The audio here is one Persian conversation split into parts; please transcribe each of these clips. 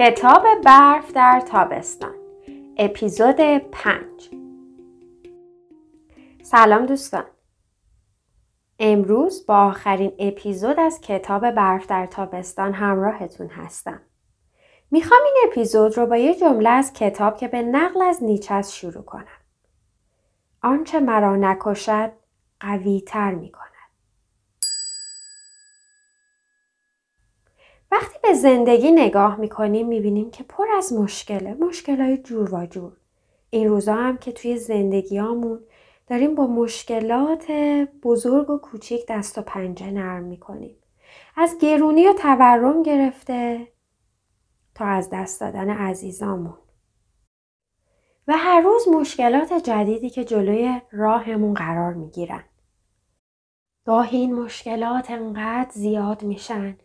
کتاب برف در تابستان اپیزود 5 سلام دوستان. امروز با آخرین اپیزود از کتاب برف در تابستان همراهتون هستم. می‌خوام این اپیزود رو با یه جمله از کتاب که به نقل از نیچز شروع کنم. آنچه مرا نکشد قوی تر می وقتی به زندگی نگاه می‌کنیم می‌بینیم که پر از مشکله. مشکلهای جور و جور. این روزا هم که توی زندگیامون داریم با مشکلات بزرگ و کوچیک دست و پنجه نرم می‌کنیم. از گرونی و تورم گرفته تا از دست دادن عزیزامون. و هر روز مشکلات جدیدی که جلوی راهمون قرار می‌گیرن. گاهی این مشکلات انقدر زیاد میشن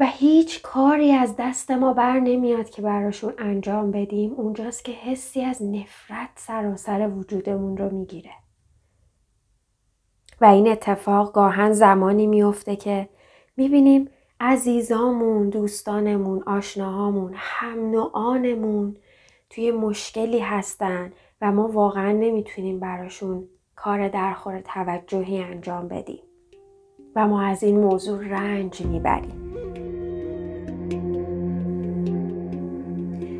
و هیچ کاری از دست ما بر نمیاد که براشون انجام بدیم اونجاست که حسی از نفرت سراسر وجودمون رو می‌گیره. و این اتفاق گاهن زمانی میفته که می‌بینیم عزیزامون، دوستانمون، آشناهامون، هم نوعانمون توی مشکلی هستن و ما واقعا نمی‌تونیم براشون کار درخور توجهی انجام بدیم. و ما از این موضوع رنج می‌بریم.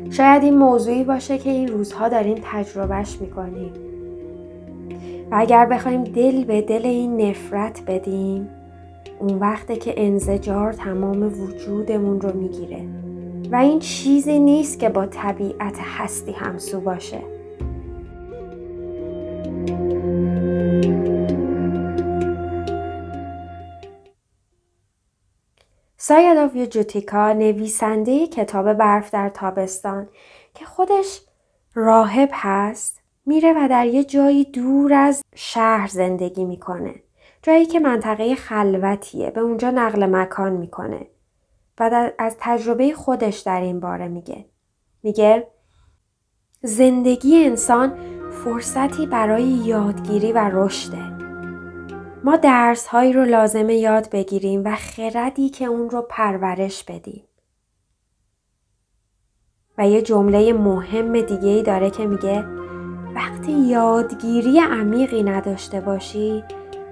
شاید این موضوعی باشه که این روزها داریم تجربهش می‌کنیم. و اگر بخوایم دل به دل این نفرت بدیم اون وقته که انزجار تمام وجودمون رو می‌گیره. و این چیزی نیست که با طبیعت هستی همسو باشه. سایداویو جوتیکا نویسنده کتاب برف در تابستان که خودش راهب هست میره و در یه جایی دور از شهر زندگی می‌کنه. جایی که منطقه خلوتیه به اونجا نقل مکان می‌کنه. و از تجربه خودش در این باره میگه. میگه زندگی انسان فرصتی برای یادگیری و رشده. ما درس هایی رو لازمه یاد بگیریم و خردی که اون رو پرورش بدیم. و یه جمله مهم دیگه ای داره که میگه وقتی یادگیری عمیقی نداشته باشی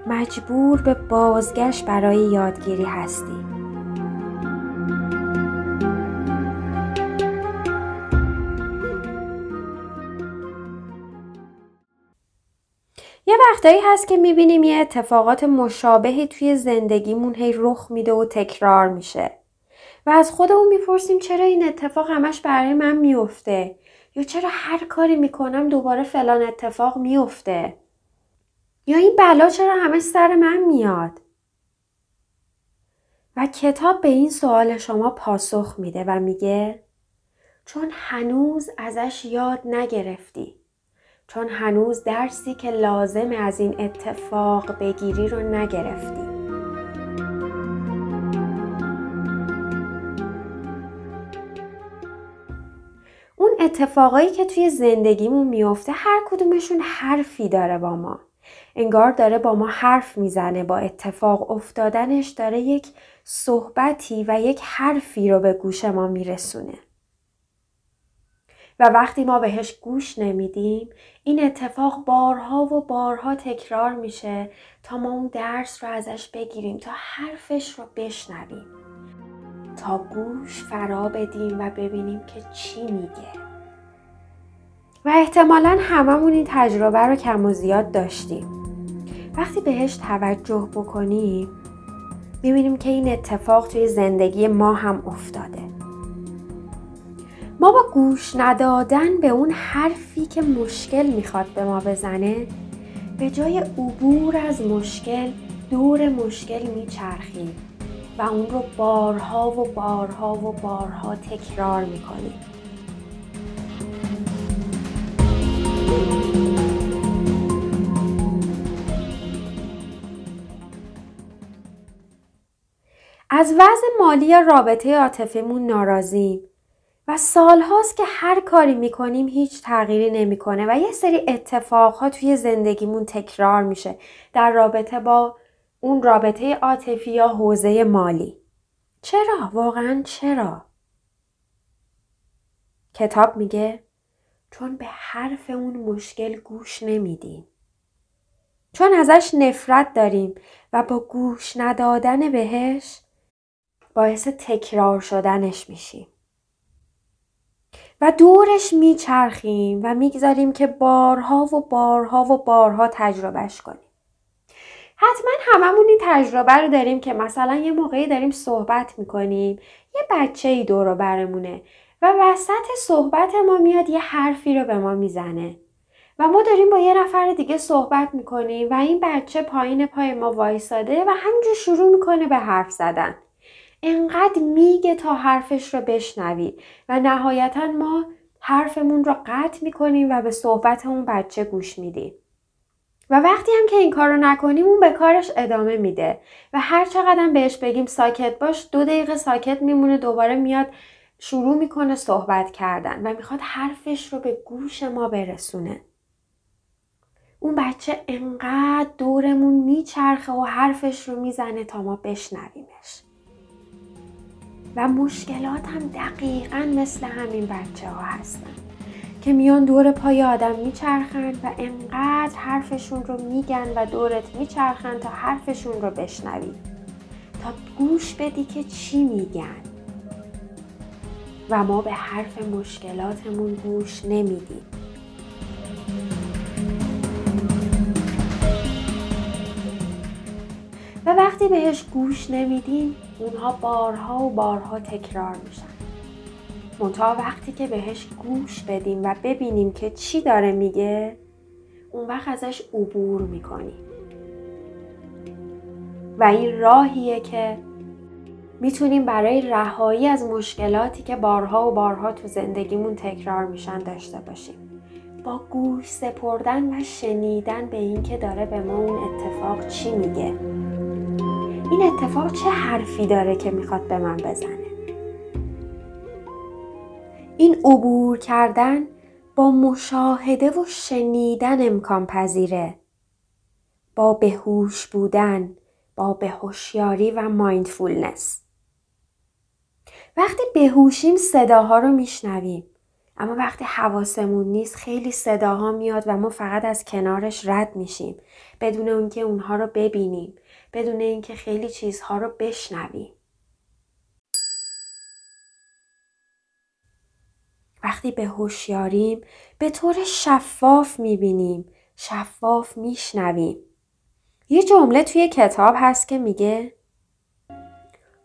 مجبور به بازگشت برای یادگیری هستی. وقتایی هست که می‌بینیم یه اتفاقات مشابهی توی زندگیمون هی رخ میده و تکرار میشه. و از خودمون می‌پرسیم چرا این اتفاق همش برای من میفته یا چرا هر کاری می‌کنم دوباره فلان اتفاق میفته یا این بلا چرا همش سر من میاد؟ و کتاب به این سوال شما پاسخ میده و میگه چون هنوز ازش یاد نگرفتی. چون هنوز درسی که لازم از این اتفاق بگیری رو نگرفتی. اون اتفاقایی که توی زندگیمون میفته هر کدومشون حرفی داره با ما. انگار داره با ما حرف می‌زنه با اتفاق افتادنش داره یک صحبتی و یک حرفی رو به گوش ما میرسونه. و وقتی ما بهش گوش نمیدیم این اتفاق بارها و بارها تکرار میشه تا ما اون درس رو ازش بگیریم تا حرفش رو بشنویم. تا گوش فرا بدیم و ببینیم که چی میگه. و احتمالا هممون این تجربه رو کم و زیاد داشتیم. وقتی بهش توجه بکنیم می‌بینیم که این اتفاق توی زندگی ما هم افتاده. ما با گوش ندادن به اون حرفی که مشکل می‌خواد به ما بزنه به جای عبور از مشکل دور مشکل میچرخیم و اون رو بارها و بارها و بارها تکرار می‌کنیم. از وضع مالی رابطه عاطفیمون ناراضیم. و سالهاست که هر کاری می‌کنیم هیچ تغییری نمی‌کنه و یه سری اتفاقها توی زندگیمون تکرار میشه در رابطه با اون رابطه عاطفی یا حوزه مالی چرا واقعا چرا کتاب میگه چون به حرف اون مشکل گوش نمیدیم. چون ازش نفرت داریم و با گوش ندادن بهش باعث تکرار شدنش میشیم. و دورش میچرخیم و می‌گذاریم که بارها و بارها و بارها تجربهش کنیم. حتما هممون این تجربه رو داریم که مثلا یه موقعی داریم صحبت می‌کنیم یه بچه ای دور برمونه و وسط صحبت ما میاد یه حرفی رو به ما می‌زنه و ما داریم با یه نفر دیگه صحبت می‌کنیم و این بچه پایین پای ما وایساده و همینجور شروع می‌کنه به حرف زدن. انقدر میگه تا حرفش رو بشنوید و نهایتا ما حرفمون رو قطع می‌کنیم و به صحبت اون بچه گوش میدیم. و وقتی هم که این کار رو نکنیم اون به کارش ادامه میده و هر چقدر بهش بگیم ساکت باش دو دقیقه ساکت میمونه دوباره میاد شروع می‌کنه صحبت کردن و می‌خواد حرفش رو به گوش ما برسونه. اون بچه انقدر دورمون میچرخه و حرفش رو می‌زنه تا ما بشنویمش. و مشکلات هم دقیقا مثل همین بچه ها هستن که میان دور پای آدم میچرخن و انقدر حرفشون رو میگن و دورت میچرخن تا حرفشون رو بشنوی. تا گوش بدی که چی میگن. و ما به حرف مشکلاتمون گوش نمیدیم. و وقتی بهش گوش نمیدیم اونها بارها و بارها تکرار میشن. منتها وقتی که بهش گوش بدیم و ببینیم که چی داره میگه اون وقت ازش عبور می‌کنیم. و این راهیه که می‌تونیم برای رهایی از مشکلاتی که بارها و بارها تو زندگیمون تکرار میشن داشته باشیم. با گوش سپردن و شنیدن به اینکه داره به ما اون اتفاق چی میگه. این اتفاق چه حرفی داره که می‌خواد به من بزنه؟ این عبور کردن با مشاهده و شنیدن امکان پذیره. با بهوش بودن با بهوشیاری و مایندفولنس. وقتی بهوشیم صداها رو میشنویم اما وقتی حواسمون نیست خیلی صداها میاد و ما فقط از کنارش رد میشیم بدون اونکه اونها رو ببینیم. بدون اینکه خیلی چیزها رو بشنویم وقتی به هوشیاریم به طور شفاف می‌بینیم شفاف میشنویم. یه جمله توی کتاب هست که میگه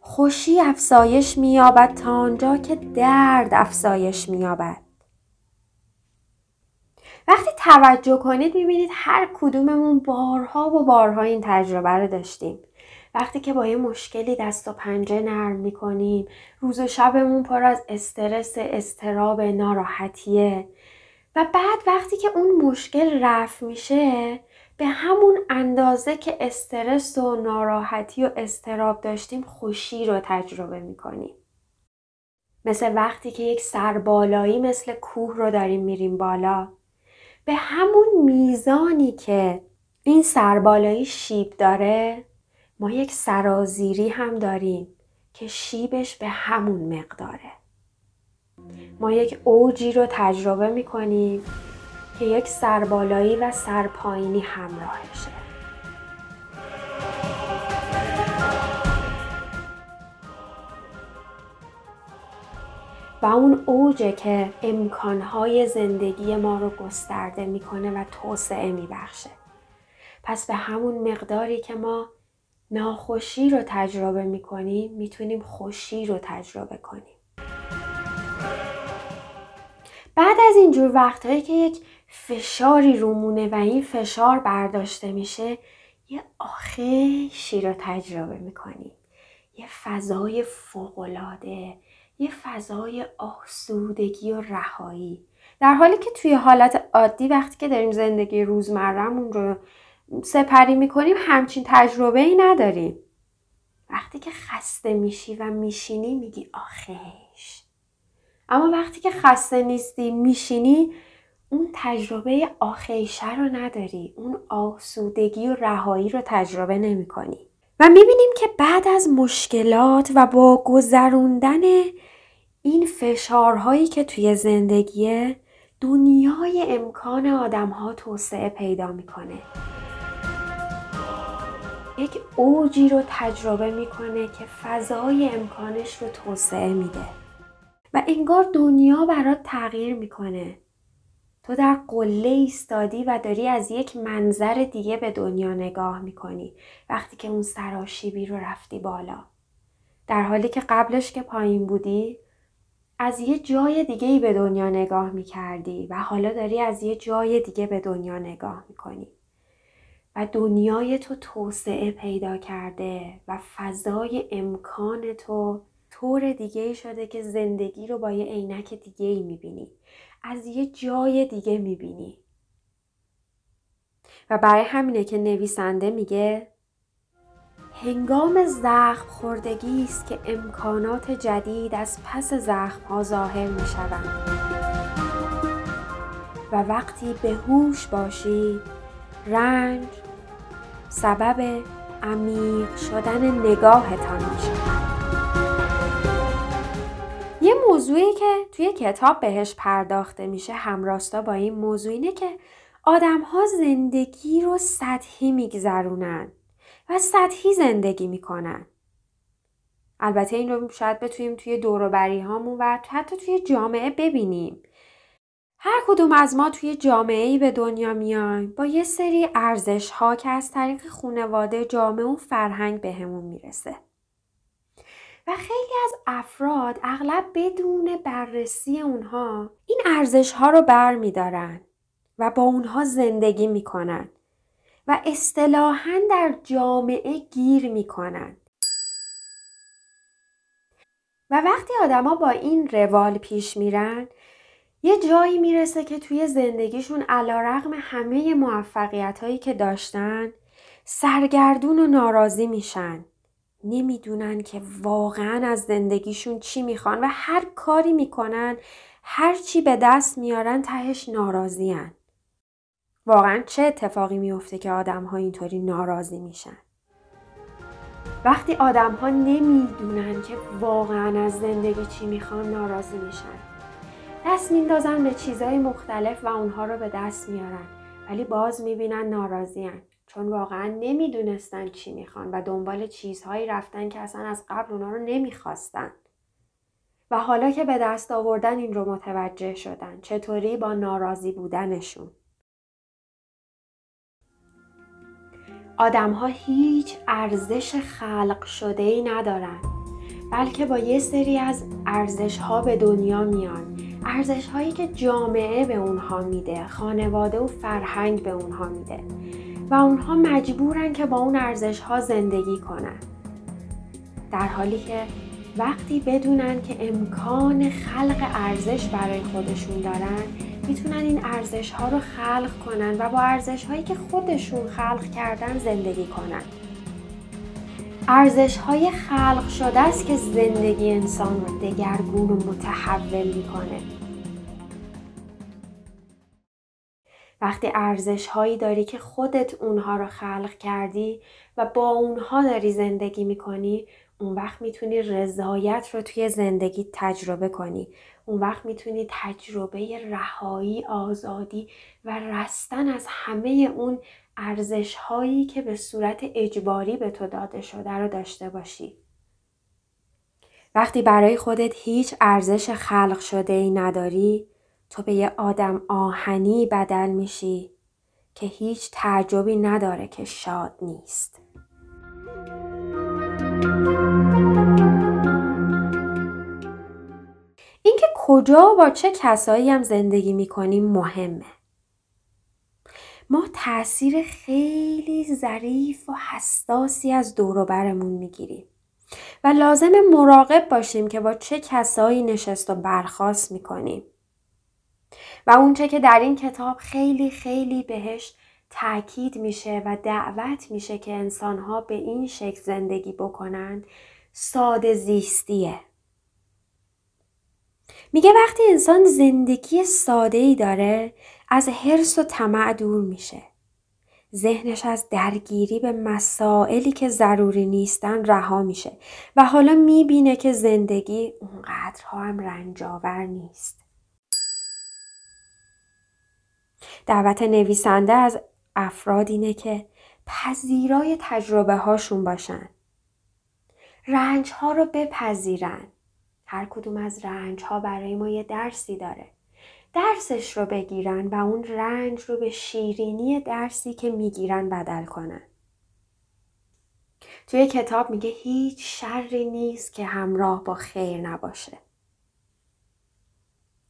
خوشی افزایش مییابد تا آنجا که درد افزایش مییابد. وقتی توجه کنید می‌بینید هر کدوممون بارها و بارها این تجربه رو داشتیم. وقتی که با یه مشکلی دست و پنجه نرم می‌کنیم روز و شبمون پر از استرس استراب ناراحتیه. و بعد وقتی که اون مشکل رفت میشه به همون اندازه که استرس و ناراحتی و استراب داشتیم خوشی رو تجربه می‌کنیم. مثل وقتی که یک سربالایی مثل کوه رو داریم میریم بالا. به همون میزانی که این سربالایی شیب داره ما یک سرازیری هم داریم که شیبش به همون مقداره. ما یک اوجی رو تجربه می‌کنیم که یک سربالایی و سرپایینی همراهشه. و اون اوجه که امکانهای زندگی ما رو گسترده می‌کنه و توسعه میبخشه. پس به همون مقداری که ما ناخوشی رو تجربه می‌کنیم می‌تونیم خوشی رو تجربه کنیم. بعد از اینجور وقتهایی که یک فشاری رومونه و این فشار برداشته میشه یه آخیشی رو تجربه می‌کنیم. یه فضای فوقلاده یه فضای آسودگی و رهایی. در حالی که توی حالت عادی وقتی که داریم زندگی روزمرهمون رو سپری می‌کنیم همچین تجربه ای نداریم. وقتی که خسته میشی و میشینی میگی آخیش اما وقتی که خسته نیستی میشینی اون تجربه آخیشه رو نداری. اون آسودگی و رهایی رو تجربه نمی کنی. و می‌بینیم که بعد از مشکلات و با گذروندن این فشارهایی که توی زندگیه دنیای امکان آدم ها توسعه پیدا می‌کنه. یک اوجی رو تجربه می‌کنه که فضای امکانش رو توسعه میده و انگار دنیا برات تغییر می‌کنه. تو در قله ایستادی و داری از یک منظر دیگه به دنیا نگاه می‌کنی وقتی که اون سراشیبی رو رفتی بالا. در حالی که قبلش که پایین بودی از یه جای دیگه ای به دنیا نگاه می‌کردی و حالا داری از یه جای دیگه به دنیا نگاه می‌کنی. و دنیای تو توسعه پیدا کرده و فضای امکان تو طور دیگه شده که زندگی رو با یه عینک دیگه ای می‌بینی. از یه جای دیگه می‌بینی و برای همینه که نویسنده میگه هنگام زخم خوردگی است که امکانات جدید از پس زخم ها ظاهر می. و وقتی به هوش باشی رنج سبب عمیق شدن نگاهتان می شود. موضوعی که توی کتاب بهش پرداخته میشه همراستا با این موضوع اینه که آدم ها زندگی رو سطحی میگذرونن و سطحی زندگی می‌کنن. البته این رو شاید بتونیم توی دوروبری هامون و حتی توی جامعه ببینیم. هر کدوم از ما توی جامعه ای به دنیا میایم با یه سری ارزش ها که از طریق خونواده جامعه و فرهنگ بهمون می‌رسه. خیلی از افراد اغلب بدون بررسی اونها این ارزش ها رو بر می دارن و با اونها زندگی می‌کنن و اصطلاحا در جامعه گیر می‌کنن. و وقتی آدما با این روال پیش میرن یه جایی می‌رسه که توی زندگیشون علا رقم همه موفقیت هایی که داشتن سرگردون و ناراضی میشن. نمی‌دونن که واقعا از زندگیشون چی می‌خوان و هر کاری می‌کنن هر چی به دست میارن تهش ناراضیان. واقعا چه اتفاقی میفته که آدم ها اینطوری ناراضی میشن وقتی آدم ها نمی‌دونن که واقعا از زندگی چی می‌خوان ناراضی میشن دست میندازن به چیزهای مختلف و اونها رو به دست میارن ولی باز می‌بینن ناراضیان چون واقعا نمی‌دونستن چی می‌خوان و دنبال چیزهایی رفتن که اصلا از قبل اونا رو نمی‌خواستن. و حالا که به دست آوردن این رو متوجه شدن چطوری با ناراضی بودنشون؟ آدم ها هیچ ارزش خلق شده ای ندارن بلکه با یه سری از ارزش ها به دنیا میان. ارزش هایی که جامعه به اونها میده خانواده و فرهنگ به اونها میده. و اونها مجبورن که با اون ارزش ها زندگی کنن. در حالی که وقتی بدونن که امکان خلق ارزش برای خودشون دارن می‌تونن این ارزش ها رو خلق کنن و با ارزش هایی که خودشون خلق کردن زندگی کنن. ارزش های خلق شده است که زندگی انسان رو دگرگون و متحول می‌کنه. وقتی ارزش هایی داری که خودت اونها رو خلق کردی و با اونها داری زندگی می‌کنی اون وقت می‌تونی رضایت رو توی زندگی تجربه کنی. اون وقت می‌تونی تجربه رهایی آزادی و رستن از همه اون ارزش هایی که به صورت اجباری به تو داده شده رو داشته باشی. وقتی برای خودت هیچ ارزش خلق شده ای نداری تو به یه آدم آهنی بدل میشی که هیچ تعجبی نداره که شاد نیست. اینکه کجا و با چه کسایی هم زندگی می‌کنیم مهمه. ما تاثیر خیلی ظریف و حساسی از دوروبرمون می‌گیریم و لازم مراقب باشیم که با چه کسایی نشست و برخواست می‌کنیم. و اونچه که در این کتاب خیلی خیلی بهش تاکید میشه و دعوت میشه که انسانها به این شکل زندگی بکنند ساده زیستیه میگه وقتی انسان زندگی ساده ای داره از حرس و طمع دور میشه ذهنش از درگیری به مسائلی که ضروری نیستن رها میشه و حالا می‌بینه که زندگی اونقدرها هم رنجاور نیست. دعوت نویسنده از افراد اینه که پذیرای تجربه هاشون باشن. رنج ها رو بپذیرن. هر کدوم از رنج ها برای ما یه درسی داره. درسش رو بگیرن و اون رنج رو به شیرینی درسی که می‌گیرن بدل کنن. توی کتاب میگه هیچ شری نیست که همراه با خیر نباشه.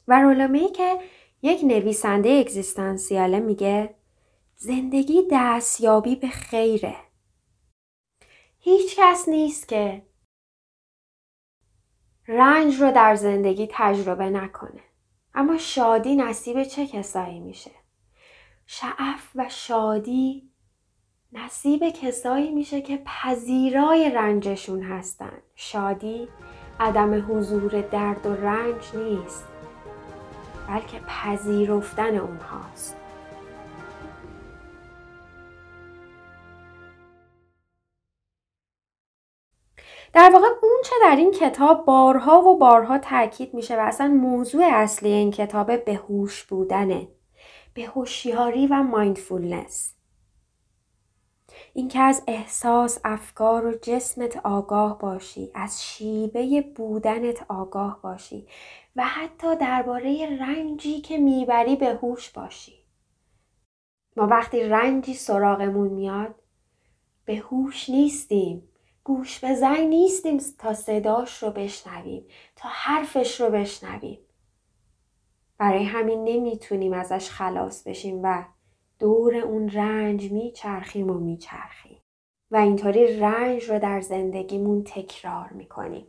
و رولومی که یک نویسنده اگزیستانسیاله میگه زندگی دستیابی به خیره. هیچ کس نیست که رنج رو در زندگی تجربه نکنه. اما شادی نصیب چه کسایی میشه؟ شعف و شادی نصیب کسایی میشه که پذیرای رنجشون هستن. شادی عدم حضور درد و رنج نیست بلکه پذیرفتن اونهاست. در واقع اون چه در این کتاب بارها و بارها تاکید میشه و اصلا موضوع اصلی این کتاب بهوش بودنه به هوشیاری و مایندفولنس اینکه از احساس افکار و جسمت آگاه باشی از شیوه بودنت آگاه باشی و حتی درباره رنجی که می‌بری به هوش باشی. ما وقتی رنجی سراغمون میاد به هوش نیستیم. گوش به زنگ نیستیم تا صداش رو بشنویم تا حرفش رو بشنویم. برای همین نمی‌تونیم ازش خلاص بشیم و دور اون رنج میچرخیم و میچرخیم. و اینطوری رنج رو در زندگیمون تکرار می‌کنیم.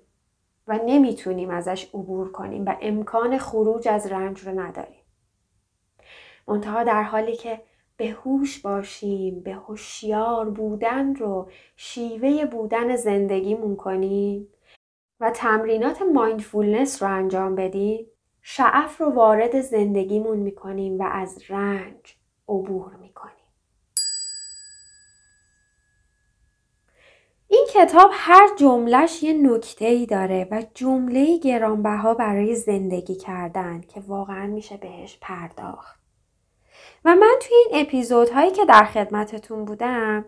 و نمی‌تونیم ازش عبور کنیم و امکان خروج از رنج رو نداریم. منتها در حالی که به هوش باشیم به هوشیار بودن رو شیوه بودن زندگیمون کنیم و تمرینات مایندفولنس رو انجام بدیم شعف رو وارد زندگیمون می‌کنیم و از رنج عبور می‌کنیم این کتاب هر جملهش یه نکته ای داره و جمله گرانبها برای زندگی کردن که واقعا میشه بهش پرداخت. و من توی این اپیزودهایی که در خدمتتون بودم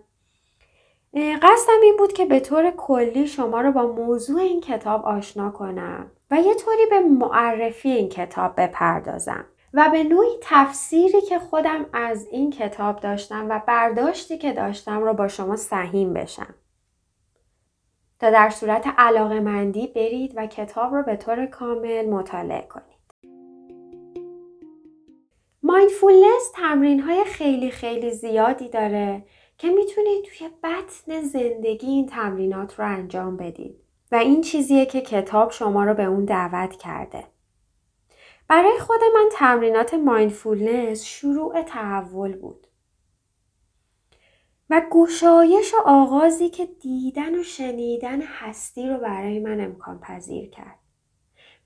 قصدم این بود که به طور کلی شما رو با موضوع این کتاب آشنا کنم و یه طوری به معرفی این کتاب بپردازم و به نوعی تفسیری که خودم از این کتاب داشتم و برداشتی که داشتم رو با شما سهیم بشم. تا در صورت علاقه مندی برید و کتاب رو به طور کامل مطالعه کنید. mindfulness تمرین های خیلی خیلی زیادی داره که می‌تونید توی بطن زندگی این تمرینات رو انجام بدید و این چیزیه که کتاب شما رو به اون دعوت کرده. برای خود من تمرینات mindfulness شروع تحول بود. و گشایش و آغازی که دیدن و شنیدن هستی رو برای من امکان پذیر کرد.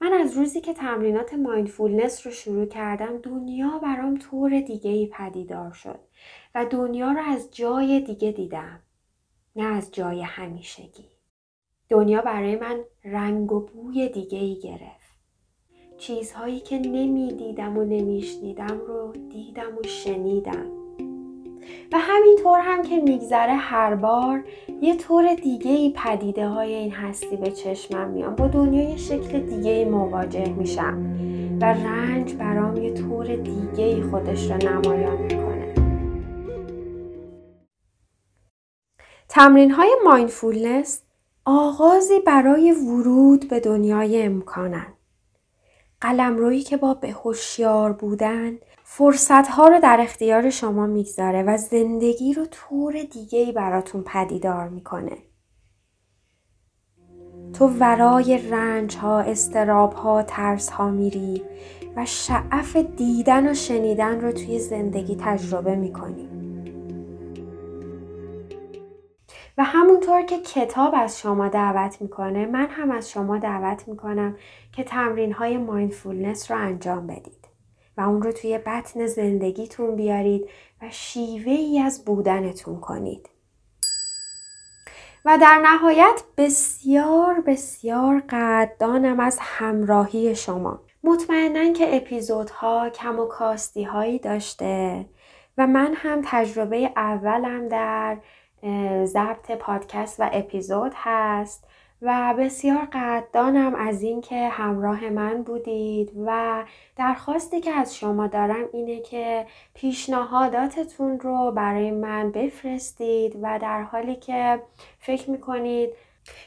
من از روزی که تمرینات مایندفولنس رو شروع کردم دنیا برام طور دیگه ای پدیدار شد و دنیا رو از جای دیگه دیدم نه از جای همیشگی دنیا برای من رنگ و بوی دیگه ای گرفت چیزهایی که نمی‌دیدم و نمیشنیدم رو دیدم و شنیدم. و همینطور هم که میگذره هر بار یه طور دیگه ای پدیده های این هستی به چشمم میان. با دنیای شکل دیگه ای مواجه میشم. و رنج برام یه طور دیگه ای خودش رو نمایان می‌کنه. تمرین های مایندفولنس آغازی برای ورود به دنیای امکانن. قلمرویی که با به هوشیار بودن فرصت ها رو در اختیار شما می‌گذاره و زندگی رو طور دیگه ای براتون پدیدار می‌کنه. تو ورای رنج ها، استراب ها، ترس ها میری و شعف دیدن و شنیدن رو توی زندگی تجربه می‌کنی. و همونطور که کتاب از شما دعوت می‌کنه من هم از شما دعوت می‌کنم که تمرین های مایندفولنس رو انجام بدید. و اون رو توی بطن زندگیتون بیارید و شیوه ای از بودنتون کنید. و در نهایت بسیار بسیار قدردانم از همراهی شما. مطمئنا که اپیزودها کم و کاستی هایی داشته و من هم تجربه اولم در ضبط پادکست و اپیزود هست و بسیار قدردانم از اینکه همراه من بودید و درخواستی که از شما دارم اینه که پیشنهاداتتون رو برای من بفرستید و در حالی که فکر می‌کنید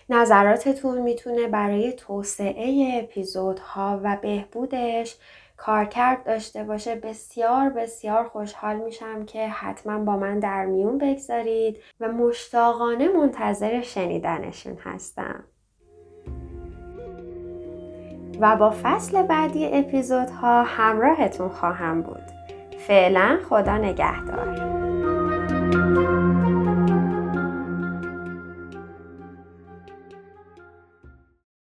نظراتتون می‌تونه برای توسعه اپیزودها و بهبودش کارکرد داشته باشه بسیار بسیار خوشحال میشم که حتما با من در میون بگذارید و مشتاقانه منتظر شنیدنشون هستم. و با فصل بعدی اپیزودها همراهتون خواهم بود. فعلا خدا نگهدار.